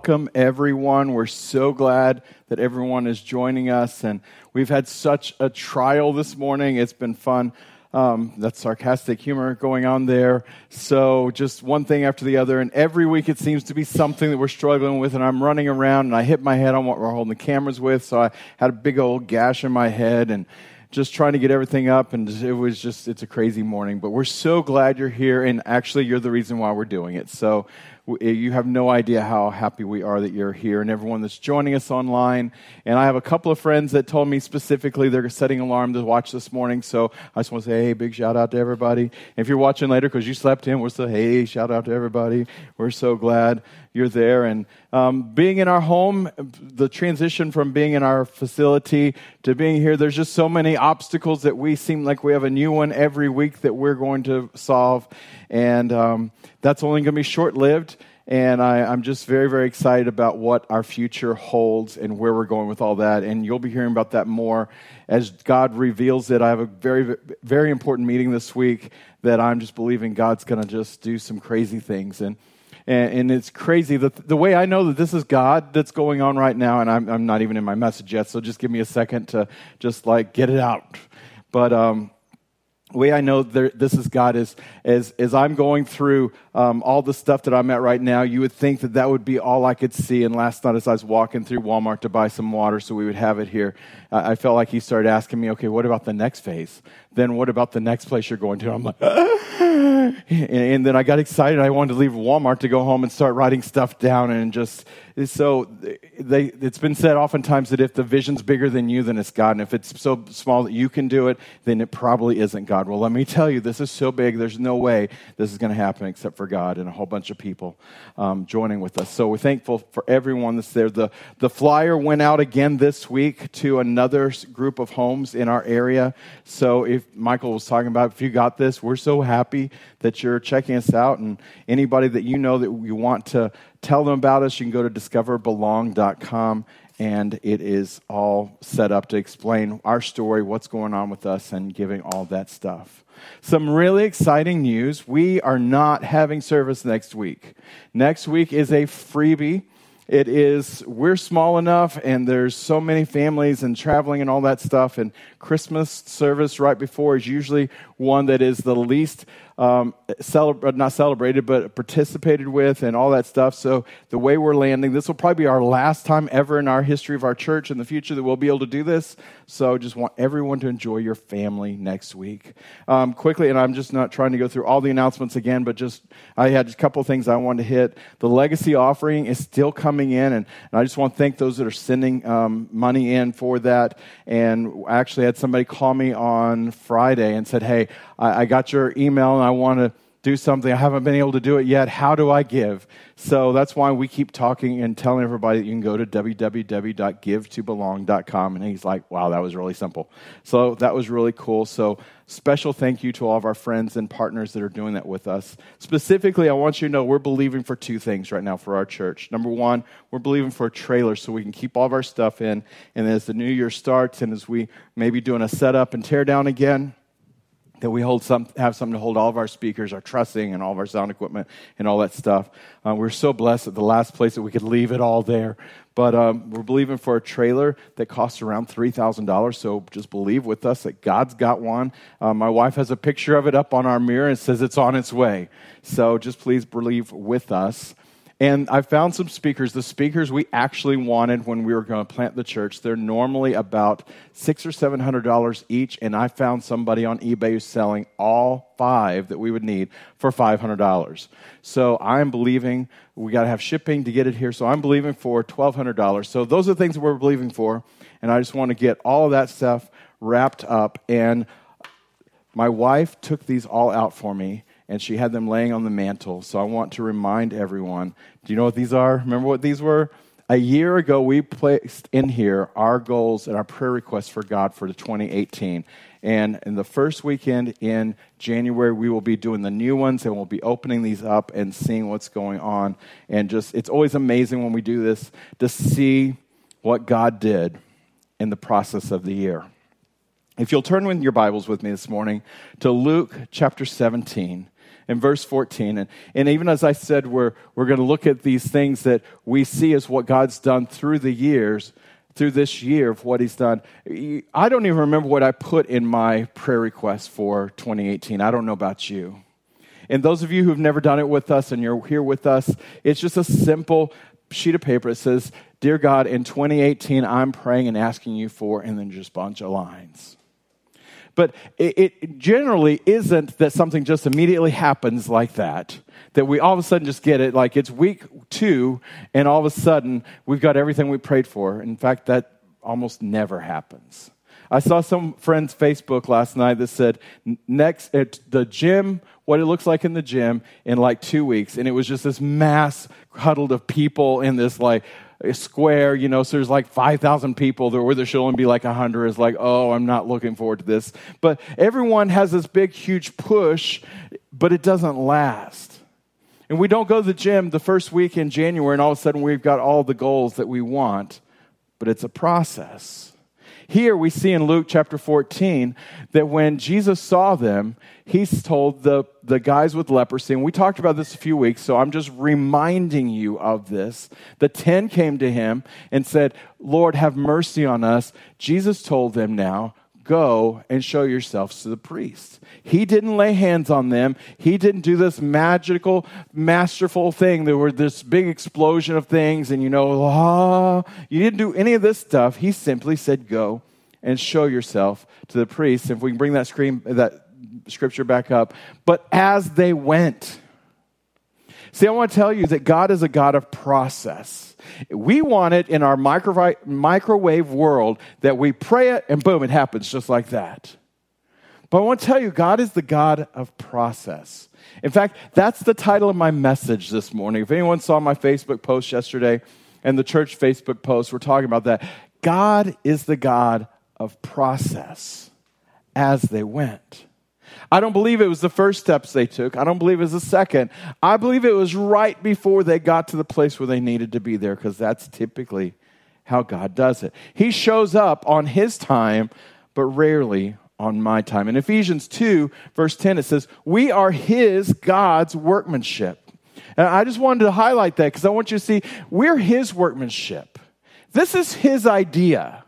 welcome everyone. We're so glad that everyone is joining us. And we've had such a trial this morning. It's been fun. Um, that's sarcastic humor going on there. So, just one thing after the other. And every week it seems to be something that we're struggling with. And I'm running around and I hit my head on what we're holding the cameras with. So, I had a big old gash in my head. And just trying to get everything up and it was just it's a crazy morning but we're so glad you're here and actually you're the reason why we're doing it so Eh, you have no idea how happy we are that you're here and everyone that's joining us online. And I have a couple of friends that told me specifically they're setting alarm to watch this morning. So I just want to say, hey, big shout out to everybody. If you're watching later because you slept in, we're still, hey, shout out to everybody. We're so glad you're there. And um, being in our home, the transition from being in our facility to being here, there's just so many obstacles that we seem like we have a new one every week that we're going to solve. And um, that's only going to be short lived. And I, am just very, very excited about what our future holds and where we're going with all that. And you'll be hearing about that more as God reveals it. I have a very, very important meeting this week that I'm just believing God's going to just do some crazy things. And and, and, it's crazy. The, the way I know that this is God that's going on right now, and I'm, I'm not even in my message yet, so just give me a second to just like get it out. But um, way I know there, this is God is as, as I'm going through um, all the stuff that I'm at right now, you would think that that would be all I could see. And last night, as I was walking through Walmart to buy some water so we would have it here, I felt like He started asking me, okay, what about the next phase? Then what about the next place you're going to? I'm like, and, and then I got excited. I wanted to leave Walmart to go home and start writing stuff down and just so they, it's been said oftentimes that if the vision's bigger than you, then it's God. And if it's so small that you can do it, then it probably isn't God. Well, let me tell you, this is so big, there's no way this is going to happen except for God and a whole bunch of people um, joining with us. So we're thankful for everyone that's there. The, the flyer went out again this week to another group of homes in our area. So if Michael was talking about, if you got this, we're so happy that you're checking us out. And anybody that you know that you want to tell them about us, you can go to discoverbelong.com and it is all set up to explain our story, what's going on with us, and giving all that stuff. Some really exciting news. We are not having service next week. Next week is a freebie. It is, we're small enough, and there's so many families and traveling and all that stuff. And Christmas service right before is usually one that is the least um, celebra- not celebrated, but participated with and all that stuff. So the way we're landing, this will probably be our last time ever in our history of our church in the future that we'll be able to do this. So just want everyone to enjoy your family next week. Um, quickly, and I'm just not trying to go through all the announcements again, but just I had a couple things I wanted to hit. The legacy offering is still coming in, and, and I just want to thank those that are sending um, money in for that. And I actually had somebody call me on Friday and said, Hey, I, I got your email and I want to do something. I haven't been able to do it yet. How do I give? So that's why we keep talking and telling everybody that you can go to www.givetobelong.com. And he's like, wow, that was really simple. So that was really cool. So special thank you to all of our friends and partners that are doing that with us. Specifically, I want you to know we're believing for two things right now for our church. Number one, we're believing for a trailer so we can keep all of our stuff in. And as the new year starts and as we maybe doing a setup and tear down again, that we hold some, have something to hold all of our speakers, our trussing, and all of our sound equipment and all that stuff. Uh, we're so blessed at the last place that we could leave it all there. But um, we're believing for a trailer that costs around $3,000. So just believe with us that God's got one. Uh, my wife has a picture of it up on our mirror and says it's on its way. So just please believe with us. And I found some speakers. The speakers we actually wanted when we were going to plant the church, they're normally about six or seven hundred dollars each. And I found somebody on eBay who's selling all five that we would need for five hundred dollars. So I'm believing we got to have shipping to get it here. So I'm believing for twelve hundred dollars. So those are the things we're believing for. And I just want to get all of that stuff wrapped up. And my wife took these all out for me and she had them laying on the mantle. So I want to remind everyone do you know what these are? Remember what these were? A year ago, we placed in here our goals and our prayer requests for God for the 2018. And in the first weekend in January, we will be doing the new ones and we'll be opening these up and seeing what's going on. And just, it's always amazing when we do this to see what God did in the process of the year. If you'll turn with your Bibles with me this morning to Luke chapter 17. In verse 14. And, and even as I said, we're, we're going to look at these things that we see as what God's done through the years, through this year of what He's done. I don't even remember what I put in my prayer request for 2018. I don't know about you. And those of you who've never done it with us and you're here with us, it's just a simple sheet of paper. It says, Dear God, in 2018, I'm praying and asking you for, and then just bunch of lines. But it, it, generally isn't that something just immediately happens like that, that we all of a sudden just get it, like it's week two, and all of a sudden we've got everything we prayed for. In fact, that almost never happens. I saw some friend's Facebook last night that said, next uh, at the gym, what it looks like in the gym in like two weeks. And it was just this mass huddled of people in this like square, you know, so there's like 5,000 people there where there should only be like 100 is like, oh, I'm not looking forward to this. But everyone has this big, huge push, but it doesn't last. And we don't go to the gym the first week in January and all of a sudden we've got all the goals that we want, but it's a process. Here we see in Luke chapter 14 that when Jesus saw them, he's told the, the guys with leprosy, and we talked about this a few weeks, so I'm just reminding you of this. The ten came to him and said, Lord, have mercy on us. Jesus told them now, go and show yourselves to the priests. He didn't lay hands on them. He didn't do this magical, masterful thing. There were this big explosion of things, and you know, ah, you didn't do any of this stuff. He simply said, go and show yourself to the priests. If we can bring that screen, that scripture back up. But as they went, see, I want to tell you that God is a God of process. We want it in our microwave world that we pray it and boom, it happens just like that. But I want to tell you, God is the God of process. In fact, that's the title of my message this morning. If anyone saw my Facebook post yesterday and the church Facebook post, we're talking about that. God is the God of process as they went. I don't believe it was the first steps they took. I don't believe it was the second. I believe it was right before they got to the place where they needed to be there because that's typically how God does it. He shows up on his time, but rarely on my time. In Ephesians 2, verse 10, it says, We are his, God's workmanship. And I just wanted to highlight that because I want you to see we're his workmanship. This is his idea.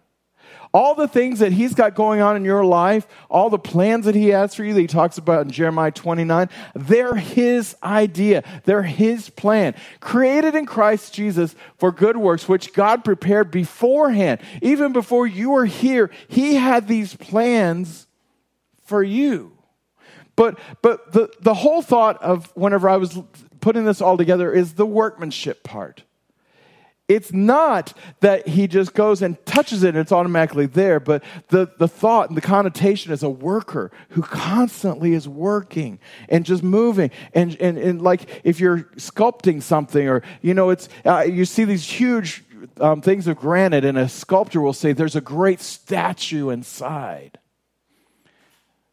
All the things that he's got going on in your life, all the plans that he has for you that he talks about in Jeremiah 29, they're his idea. They're his plan. Created in Christ Jesus for good works, which God prepared beforehand. Even before you were here, he had these plans for you. But, but the, the whole thought of whenever I was putting this all together is the workmanship part. It's not that he just goes and touches it and it's automatically there, but the, the thought and the connotation is a worker who constantly is working and just moving. And, and, and like if you're sculpting something or, you know, it's, uh, you see these huge um, things of granite and a sculptor will say there's a great statue inside.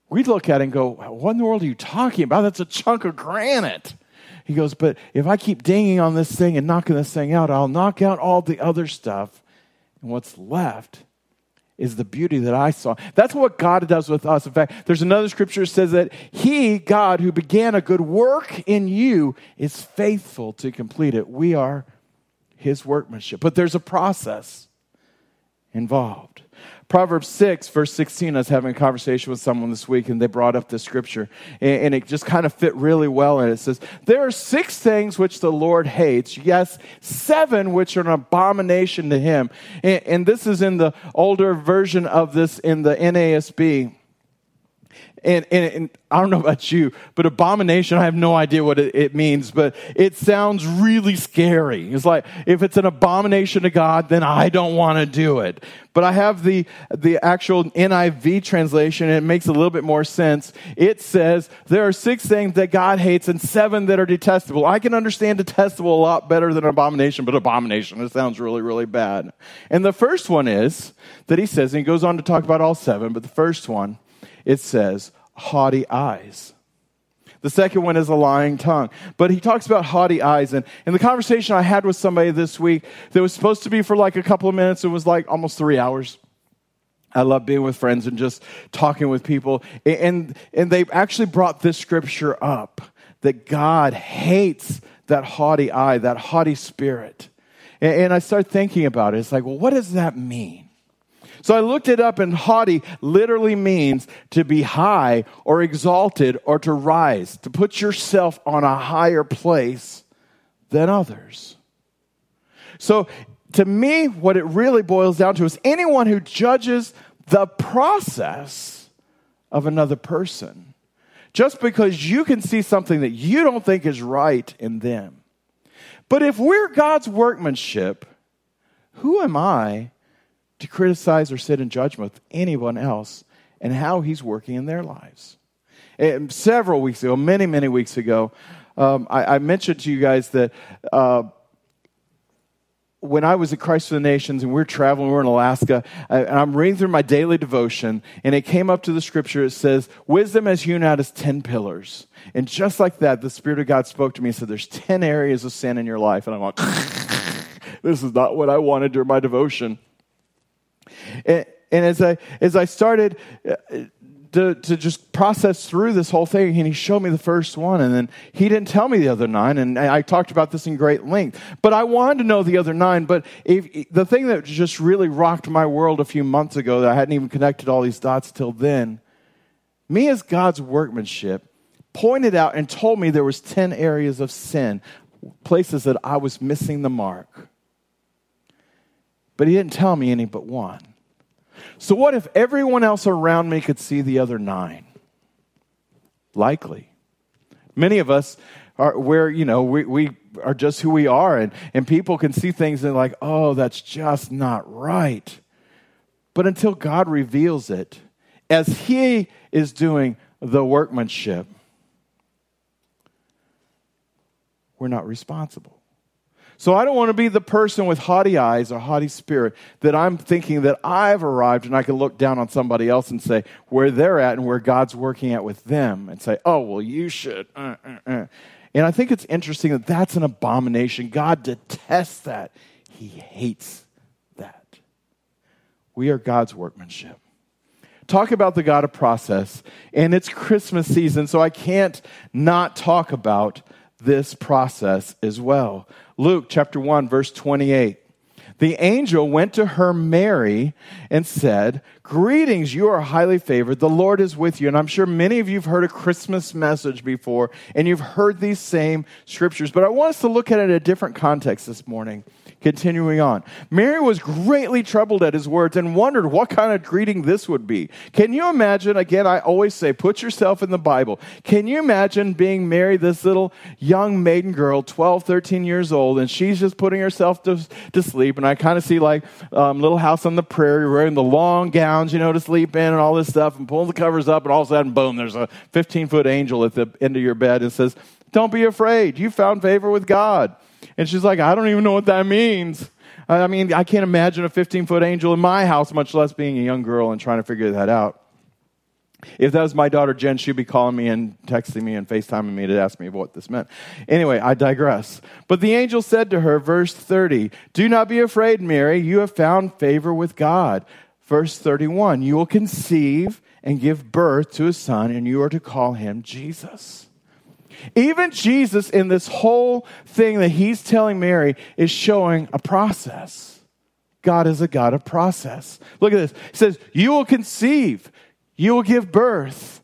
We'd look at it and go, what in the world are you talking about? That's a chunk of granite. He goes, But if I keep dinging on this thing and knocking this thing out, I'll knock out all the other stuff. And what's left is the beauty that I saw. That's what God does with us. In fact, there's another scripture that says that He, God, who began a good work in you, is faithful to complete it. We are His workmanship. But there's a process involved. Proverbs 6, verse 16, I was having a conversation with someone this week and they brought up this scripture and, it just kind of fit really well. And it says, There are six things which the Lord hates. Yes, seven which are an abomination to him. And, and this is in the older version of this in the NASB. And, and, and, I don't know about you, but abomination, I have no idea what it, it, means, but it sounds really scary. It's like, if it's an abomination to God, then I don't want to do it. But I have the, the actual NIV translation, and it makes a little bit more sense. It says, there are six things that God hates and seven that are detestable. I can understand detestable a lot better than abomination, but abomination, it sounds really, really bad. And the first one is that he says, and he goes on to talk about all seven, but the first one, it says, haughty eyes. The second one is a lying tongue. But he talks about haughty eyes. And in the conversation I had with somebody this week that was supposed to be for like a couple of minutes, it was like almost three hours. I love being with friends and just talking with people. And, and they actually brought this scripture up that God hates that haughty eye, that haughty spirit. And, and I start thinking about it. It's like, well, what does that mean? So I looked it up, and haughty literally means to be high or exalted or to rise, to put yourself on a higher place than others. So to me, what it really boils down to is anyone who judges the process of another person just because you can see something that you don't think is right in them. But if we're God's workmanship, who am I to criticize or sit in judgment with anyone else and how he's working in their lives? And several weeks ago, many, many weeks ago, um, I, I, mentioned to you guys that uh, when I was at Christ for the Nations and we are traveling, we are in Alaska, and I'm reading through my daily devotion, and it came up to the scripture. It says, Wisdom has hewn out as 10 pillars. And just like that, the Spirit of God spoke to me and said, There's 10 areas of sin in your life. And I'm like, This is not what I wanted during my devotion. And, and as I, as I started, uh, to, to just process through this whole thing. And he showed me the first one, and then he didn't tell me the other nine. And I talked about this in great length. But I wanted to know the other nine. But if, the thing that just really rocked my world a few months ago, that I hadn't even connected all these dots till then, me as God's workmanship pointed out and told me there was 10 areas of sin, places that I was missing the mark. But he didn't tell me any but one. So, what if everyone else around me could see the other nine? Likely. Many of us are where, you know, we, we are just who we are, and, and people can see things and like, oh, that's just not right. But until God reveals it, as He is doing the workmanship, we're not responsible. So I don't want to be the person with haughty eyes or haughty spirit that I'm thinking that I've arrived and I can look down on somebody else and say where they're at and where God's working at with them and say, oh, well, you should. Uh, uh, uh. And I think it's interesting that that's an abomination. God detests that, He hates that. We are God's workmanship talk about the God of process, and it's Christmas season, so I can't not talk about this process as well. Luke chapter 1, verse 28. The angel went to her, Mary, and said, Greetings, you are highly favored. The Lord is with you. And I'm sure many of you have heard a Christmas message before, and you've heard these same scriptures. But I want us to look at it in a different context this morning. Continuing on. Mary was greatly troubled at his words and wondered what kind of greeting this would be. Can you imagine? Again, I always say, put yourself in the Bible. Can you imagine being Mary, this little young maiden girl, 12, 13 years old, and she's just putting herself to, to sleep? And I kind of see like um, Little House on the Prairie wearing the long gowns, you know, to sleep in and all this stuff and pulling the covers up, and all of a sudden, boom, there's a 15 foot angel at the end of your bed and says, Don't be afraid. You found favor with God. And she's like, I don't even know what that means. I mean, I can't imagine a 15 foot angel in my house, much less being a young girl and trying to figure that out. If that was my daughter Jen, she'd be calling me and texting me and FaceTiming me to ask me what this meant. Anyway, I digress. But the angel said to her, verse 30, Do not be afraid, Mary. You have found favor with God. Verse 31, You will conceive and give birth to a son, and you are to call him Jesus. Even Jesus, in this whole thing that he's telling Mary, is showing a process. God is a God of process. Look at this. He says, You will conceive, you will give birth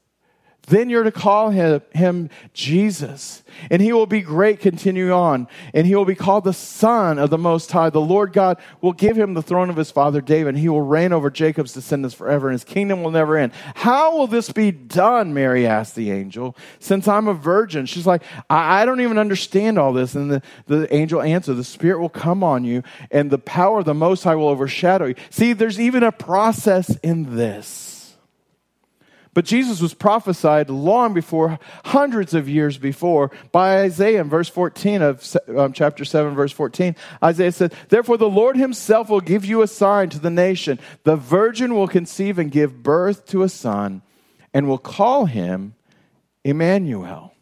then you're to call him, him, Jesus. And he will be great, continue on. And he will be called the Son of the Most High. The Lord God will give him the throne of his father David. And he will reign over Jacob's descendants forever, and his kingdom will never end. How will this be done? Mary asked the angel. Since I'm a virgin. She's like, I, I don't even understand all this. And the, the angel answered, The Spirit will come on you, and the power of the Most High will overshadow you. See, there's even a process in this. But Jesus was prophesied long before, hundreds of years before, by Isaiah in verse 14 of um, chapter 7, verse 14. Isaiah said, Therefore the Lord himself will give you a sign to the nation. The virgin will conceive and give birth to a son, and will call him Emmanuel.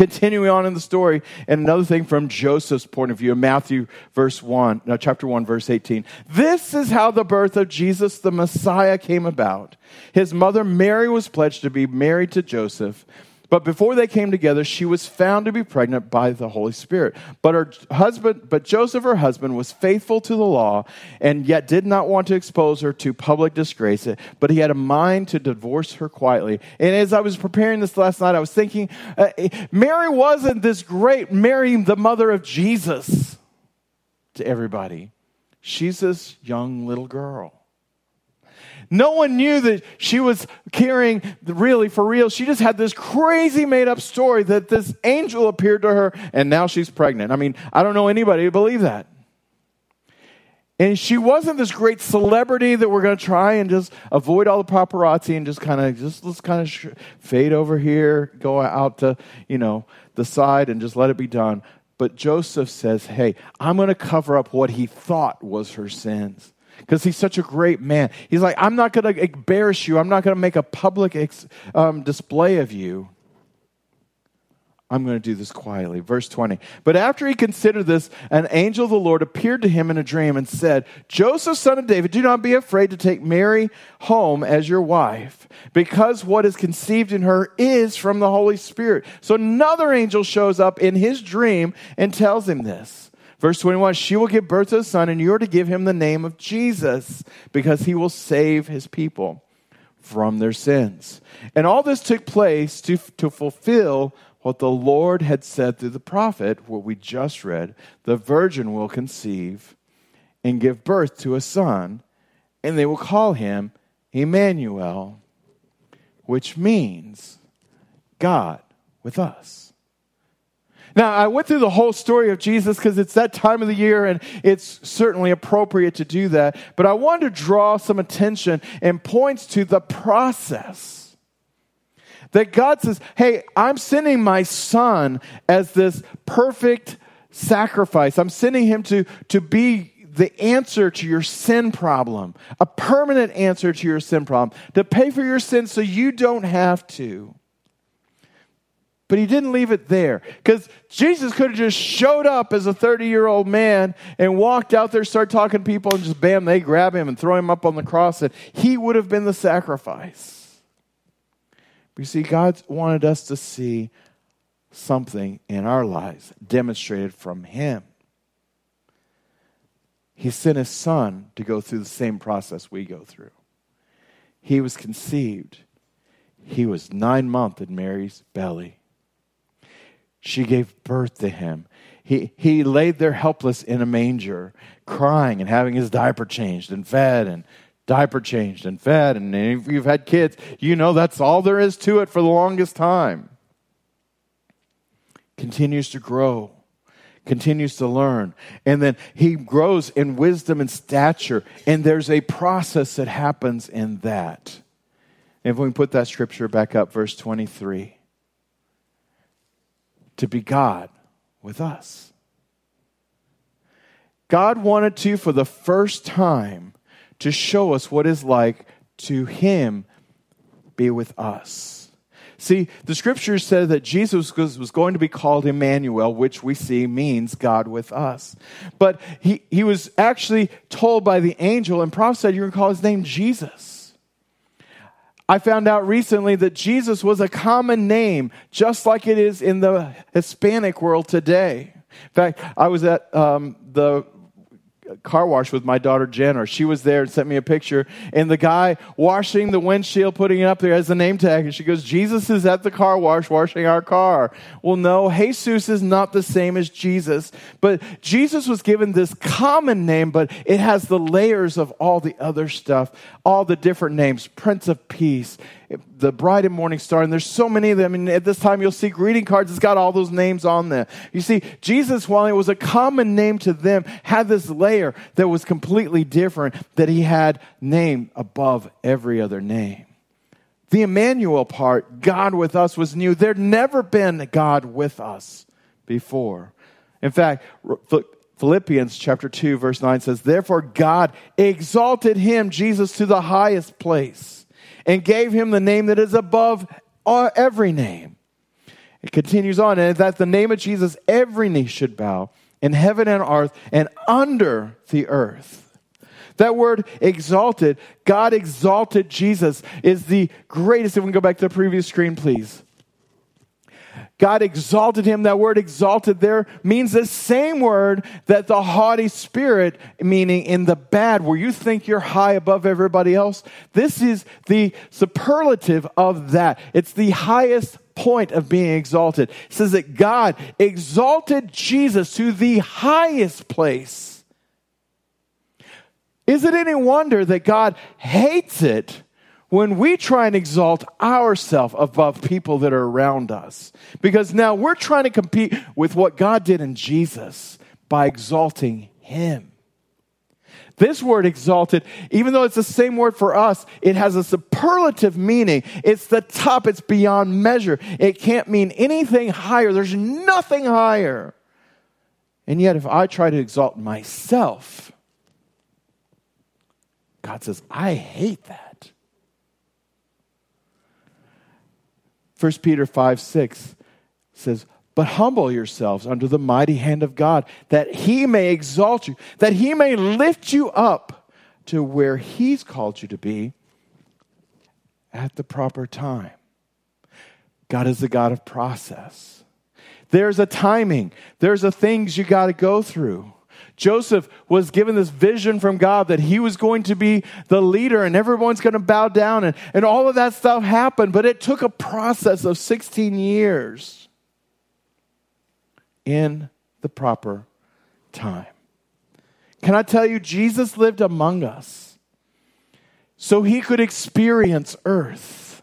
Continuing on in the story, and another thing from Joseph's point of view, in Matthew verse 1, no, chapter 1, verse 18. This is how the birth of Jesus the Messiah came about. His mother Mary was pledged to be married to Joseph, But before they came together, she was found to be pregnant by the Holy Spirit. But her husband, but Joseph, her husband, was faithful to the law and yet did not want to expose her to public disgrace. But he had a mind to divorce her quietly. And as I was preparing this last night, I was thinking, uh, Mary wasn't this great Mary, the mother of Jesus, to everybody. She's this young little girl. No one knew that she was carrying really for real. She just had this crazy made up story that this angel appeared to her and now she's pregnant. I mean, I don't know anybody who believe that. And she wasn't this great celebrity that we're going to try and just avoid all the paparazzi and just kind of just let's kind of sh- fade over here, go out to, you know, the side and just let it be done. But Joseph says, "Hey, I'm going to cover up what he thought was her sins." Because he's such a great man. He's like, I'm not going to embarrass you. I'm not going to make a public ex, um, display of you. I'm going to do this quietly. Verse 20. But after he considered this, an angel of the Lord appeared to him in a dream and said, Joseph, son of David, do not be afraid to take Mary home as your wife, because what is conceived in her is from the Holy Spirit. So another angel shows up in his dream and tells him this. Verse 21 She will give birth to a son, and you are to give him the name of Jesus, because he will save his people from their sins. And all this took place to, to fulfill what the Lord had said through the prophet, what we just read the virgin will conceive and give birth to a son, and they will call him Emmanuel, which means God with us. Now, I went through the whole story of Jesus because it's that time of the year and it's certainly appropriate to do that. But I wanted to draw some attention and points to the process. That God says, hey, I'm sending my son as this perfect sacrifice. I'm sending him to, to be the answer to your sin problem, a permanent answer to your sin problem, to pay for your sins so you don't have to. But he didn't leave it there because Jesus could have just showed up as a 30 year old man and walked out there, start talking to people, and just bam, they grab him and throw him up on the cross, and he would have been the sacrifice. But you see, God wanted us to see something in our lives demonstrated from him. He sent his son to go through the same process we go through. He was conceived. He was nine months in Mary's belly she gave birth to him. He, he laid there helpless in a manger, crying and having his diaper changed and fed and diaper changed and fed. And if you've had kids, you know that's all there is to it for the longest time. Continues to grow, continues to learn. And then he grows in wisdom and stature. And there's a process that happens in that. And if we put that scripture back up, verse 23 to be God with us. God wanted to, for the first time, to show us what it's like to Him be with us. See, the scriptures said that Jesus was going to be called Emmanuel, which we see means God with us. But he, he was actually told by the angel and prophesied, You're going to call his name Jesus. I found out recently that Jesus was a common name, just like it is in the Hispanic world today. In fact, I was at um, the car wash with my daughter Jenna. She was there and sent me a picture. And the guy washing the windshield, putting it up there, has the name tag. And she goes, Jesus is at the car wash washing our car. Well, no, Jesus is not the same as Jesus. But Jesus was given this common name, but it has the layers of all the other stuff, all the different names Prince of Peace, the Bright and Morning Star, and there's so many of them. And at this time, you'll see greeting cards. It's got all those names on there. You see, Jesus, while it was a common name to them, had this layer that was completely different that he had name above every other name. The Emmanuel part, God with us, was new. There'd never been God with us before. In fact, Philippians chapter 2, verse 9 says, Therefore God exalted him, Jesus, to the highest place and gave him the name that is above every name. It continues on, and that the name of Jesus every knee should bow in heaven and earth and under the earth. That word exalted, God exalted Jesus, is the greatest. If we can go back to the previous screen, please. God exalted him. That word exalted there means the same word that the haughty spirit, meaning in the bad, where you think you're high above everybody else. This is the superlative of that. It's the highest point of being exalted. It says that God exalted Jesus to the highest place. Is it any wonder that God hates it when we try and exalt ourselves above people that are around us? Because now we're trying to compete with what God did in Jesus by exalting Him. This word exalted, even though it's the same word for us, it has a superlative meaning. It's the top, it's beyond measure. It can't mean anything higher. There's nothing higher. And yet, if I try to exalt myself, God says, I hate that. 1 Peter 5 6 says, but humble yourselves under the mighty hand of God, that he may exalt you, that he may lift you up to where he's called you to be at the proper time. God is the God of process. There's a timing, there's a things you got to go through. Joseph was given this vision from God that he was going to be the leader and everyone's going to bow down, and, and all of that stuff happened, but it took a process of 16 years in the proper time. Can I tell you, Jesus lived among us so he could experience earth.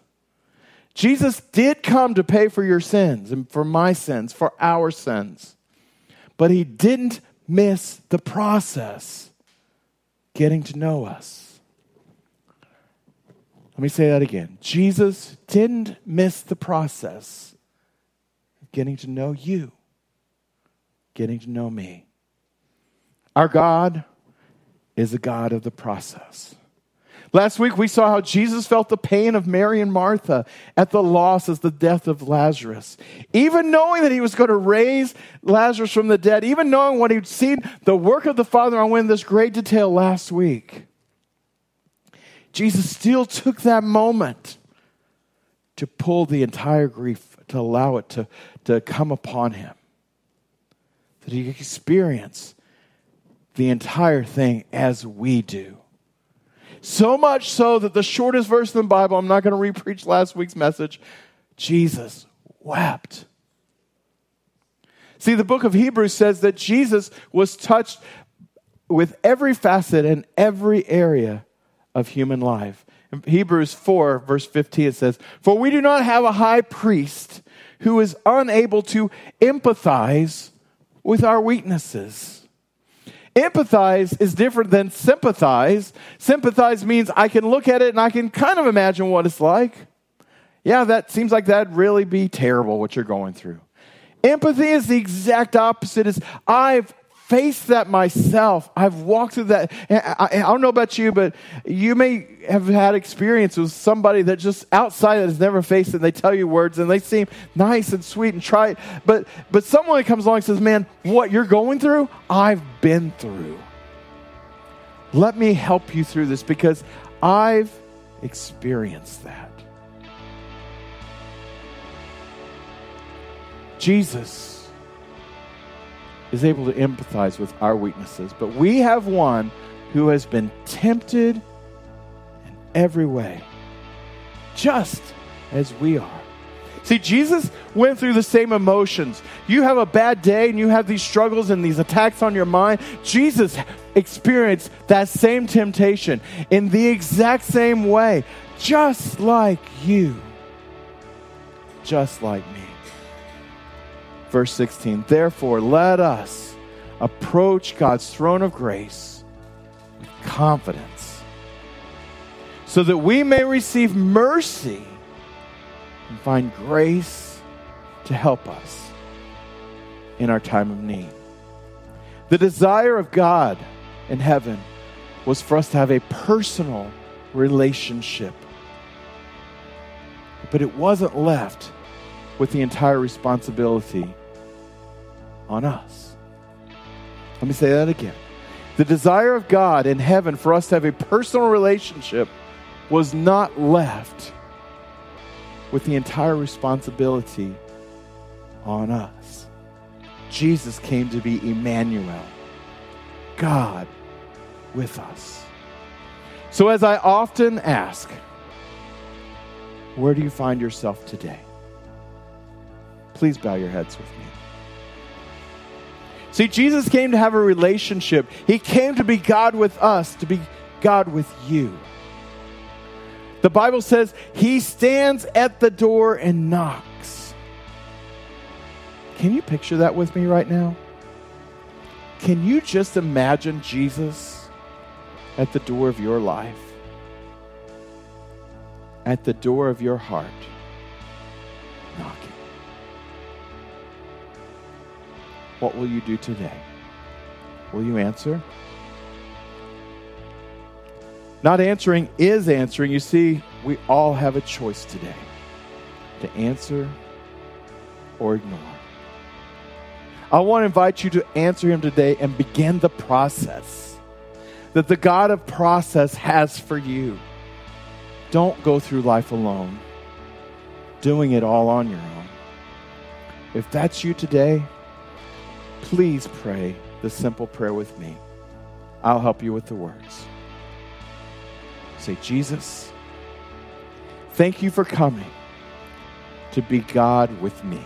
Jesus did come to pay for your sins and for my sins, for our sins, but he didn't miss the process getting to know us. Let me say that again. Jesus didn't miss the process of getting to know you getting to know me. Our God is a God of the process. Last week, we saw how Jesus felt the pain of Mary and Martha at the loss as the death of Lazarus. Even knowing that he was going to raise Lazarus from the dead, even knowing what he'd seen, the work of the Father, went in this great detail last week. Jesus still took that moment to pull the entire grief, to allow it to, to come upon him that he experience the entire thing as we do. So much so that the shortest verse in the Bible, I'm not going to repreach last week's message, Jesus wept. See, the book of Hebrews says that Jesus was touched with every facet and every area of human life. In Hebrews 4, verse 15, it says, For we do not have a high priest who is unable to empathize with our weaknesses. Empathize is different than sympathize. Sympathize means I can look at it and I can kind of imagine what it's like. Yeah, that seems like that'd really be terrible what you're going through. Empathy is the exact opposite. Is I've faced that myself. I've walked through that. I, I, don't know about you, but you may have had experience with somebody that just outside that has never faced it. And they tell you words and they seem nice and sweet and try it. But, but someone comes along and says, man, what you're going through, I've been through. Let me help you through this because I've experienced that. Jesus is able to empathize with our weaknesses. But we have one who has been tempted in every way, just as we are. See, Jesus went through the same emotions. You have a bad day and you have these struggles and these attacks on your mind. Jesus experienced that same temptation in the exact same way, just like you, just like me. Verse 16, therefore, let us approach God's throne of grace with confidence so that we may receive mercy and find grace to help us in our time of need. The desire of God in heaven was for us to have a personal relationship. But it wasn't left with the entire responsibility on us. Let me say that again. The desire of God in heaven for us to have a personal relationship was not left with the entire responsibility on us. Jesus came to be Emmanuel, God with us. So, as I often ask, where do you find yourself today? Please bow your heads with me. See, Jesus came to have a relationship. He came to be God with us, to be God with you. The Bible says he stands at the door and knocks. Can you picture that with me right now? Can you just imagine Jesus at the door of your life? At the door of your heart, knocking. What will you do today? Will you answer? Not answering is answering. You see, we all have a choice today to answer or ignore. I want to invite you to answer him today and begin the process that the God of process has for you. Don't go through life alone, doing it all on your own. If that's you today, please pray the simple prayer with me. I'll help you with the words. Say, Jesus, thank you for coming to be God with me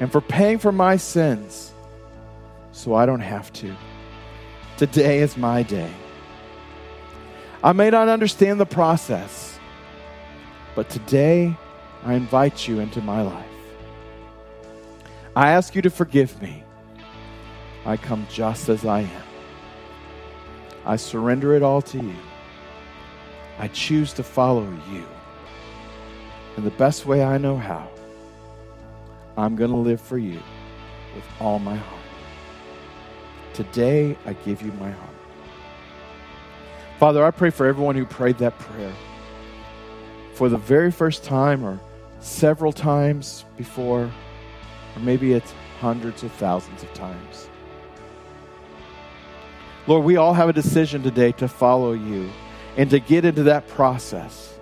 and for paying for my sins so I don't have to. Today is my day. I may not understand the process, but today I invite you into my life. I ask you to forgive me. I come just as I am. I surrender it all to you. I choose to follow you. In the best way I know how, I'm going to live for you with all my heart. Today, I give you my heart. Father, I pray for everyone who prayed that prayer for the very first time or several times before or maybe it's hundreds of thousands of times. Lord, we all have a decision today to follow you and to get into that process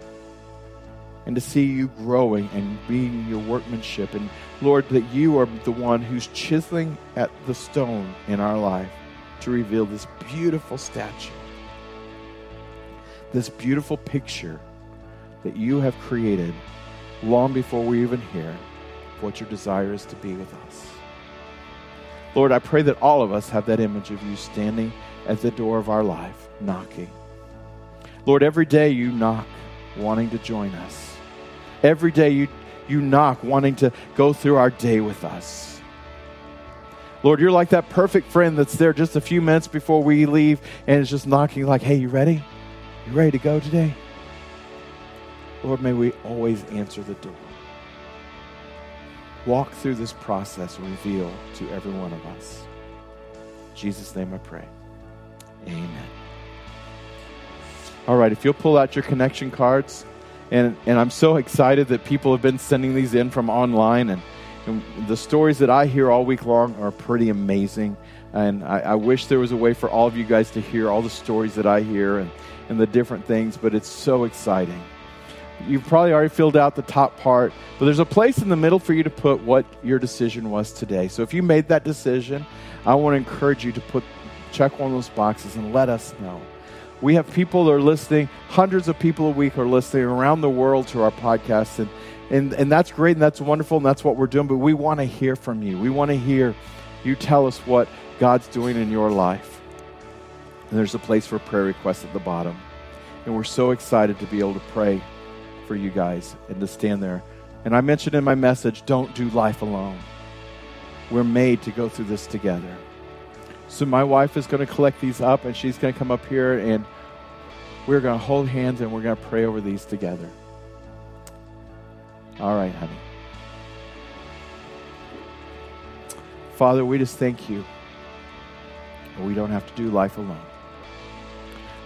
and to see you growing and being your workmanship. And Lord, that you are the one who's chiseling at the stone in our life to reveal this beautiful statue, this beautiful picture that you have created long before we even hear what your desire is to be with us. Lord, I pray that all of us have that image of you standing at the door of our life, knocking. Lord, every day you knock, wanting to join us. Every day you, you knock, wanting to go through our day with us. Lord, you're like that perfect friend that's there just a few minutes before we leave and is just knocking, like, hey, you ready? You ready to go today? Lord, may we always answer the door walk through this process and reveal to every one of us. In Jesus' name I pray. Amen. All right, if you'll pull out your connection cards, and, and I'm so excited that people have been sending these in from online, and, and the stories that I hear all week long are pretty amazing. And I, I wish there was a way for all of you guys to hear all the stories that I hear and, and the different things, but it's so exciting. You've probably already filled out the top part, but there's a place in the middle for you to put what your decision was today. So if you made that decision, I want to encourage you to put check one of those boxes and let us know. We have people that are listening, hundreds of people a week are listening around the world to our podcast, and, and, and that's great and that's wonderful and that's what we're doing, but we want to hear from you. We want to hear you tell us what God's doing in your life. And there's a place for prayer requests at the bottom. And we're so excited to be able to pray for you guys and to stand there. And I mentioned in my message don't do life alone. We're made to go through this together. So my wife is going to collect these up and she's going to come up here and we're going to hold hands and we're going to pray over these together. All right, honey. Father, we just thank you. We don't have to do life alone.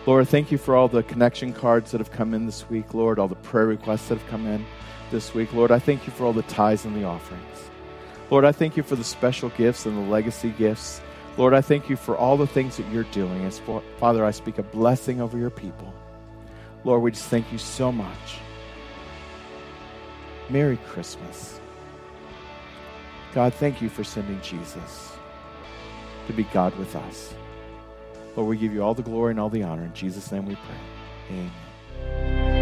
Lord, thank you for all the connection cards that have come in this week, Lord, all the prayer requests that have come in this week. Lord, I thank you for all the tithes and the offerings. Lord, I thank you for the special gifts and the legacy gifts. Lord, I thank you for all the things that you're doing. As Father, I speak a blessing over your people. Lord, we just thank you so much. Merry Christmas. God, thank you for sending Jesus to be God with us. Lord, we give you all the glory and all the honor. In Jesus' name we pray. Amen.